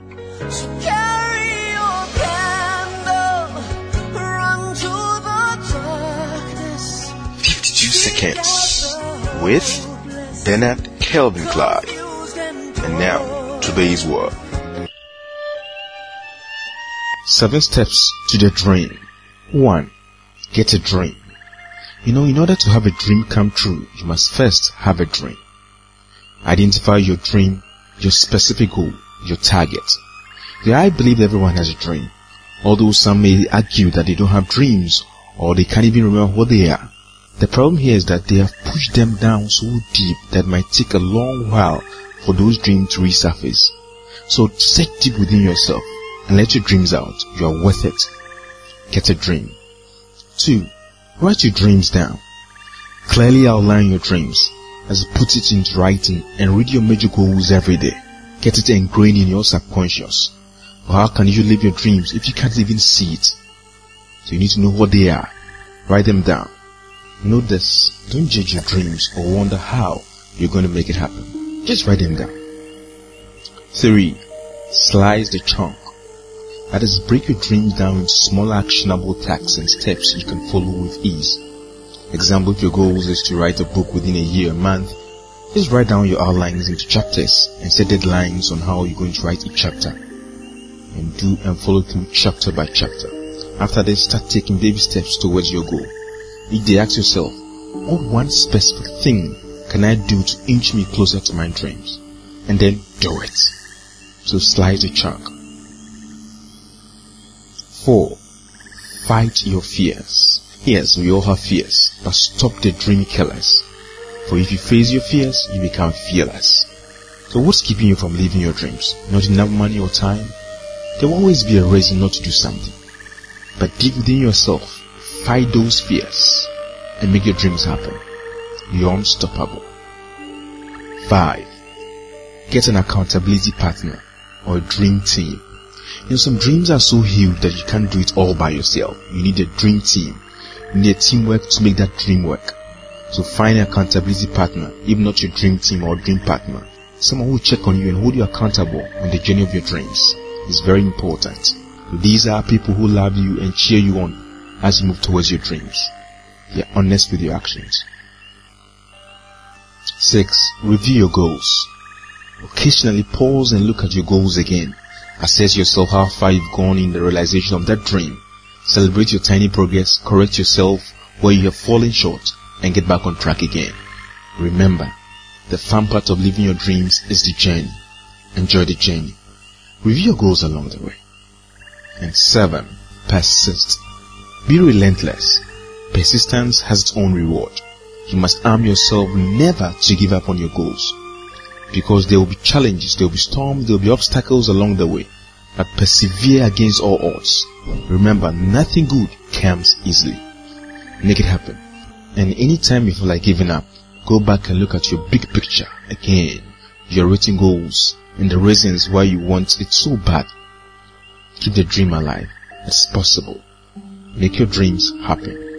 So carry your candle, run to the darkness. 52 seconds with Bernard Kelvin Clyde. And now, today's word. Seven steps to the dream. One, get a dream. You know, in order to have a dream come true, you must first have a dream. Identify your dream, your specific goal, your target. Yeah, I believe everyone has a dream. Although some may argue that they don't have dreams or they can't even remember what they are. The problem here is that they have pushed them down so deep that it might take a long while for those dreams to resurface. So set deep within yourself and let your dreams out. You are worth it. Get a dream. Two, write your dreams down. Clearly outline your dreams as put it into writing and read your major goals every day. Get it ingrained in your subconscious. Or how can you live your dreams if you can't even see it? So you need to know what they are. Write them down. Know this. Don't judge your dreams or wonder how you're going to make it happen. Just write them down. 3. Slice the chunk. That is, break your dreams down into small actionable tasks and steps you can follow with ease. Example, if your goal is to write a book within a year, a month, just write down your outlines into chapters and set deadlines on how you're going to write each chapter. And do and follow through chapter by chapter. After this, start taking baby steps towards your goal. Each day ask yourself, what one specific thing can I do to inch me closer to my dreams? And then do it. So slice the chunk. 4. Fight your fears. Yes, we all have fears, but stop the dream killers. For if you face your fears, you become fearless. So what's keeping you from living your dreams? Not enough money or time? There will always be a reason not to do something. But deep within yourself, fight those fears and make your dreams happen. You're unstoppable. 5. Get an accountability partner or a dream team. You know, some dreams are so huge that you can't do it all by yourself. You need a dream team. You need a teamwork to make that dream work. So find an accountability partner, if not your dream team or dream partner. Someone who will check on you and hold you accountable on the journey of your dreams is very important. These are people who love you and cheer you on as you move towards your dreams. They're honest with your actions. 6. Review your goals. Occasionally pause and look at your goals again. Assess yourself how far you've gone in the realization of that dream. Celebrate your tiny progress, correct yourself where you have fallen short, and get back on track again. Remember, the fun part of living your dreams is the journey. Enjoy the journey. Review your goals along the way. And 7. Persist. Be relentless. Persistence has its own reward. You must arm yourself never to give up on your goals. Because there will be challenges, there will be storms, there will be obstacles along the way. But persevere against all odds. Remember, nothing good comes easily. Make it happen. And anytime you feel like giving up, go back and look at your big picture again. Your written goals and the reasons why you want it so bad. Keep the dream alive. It's possible. Make your dreams happen.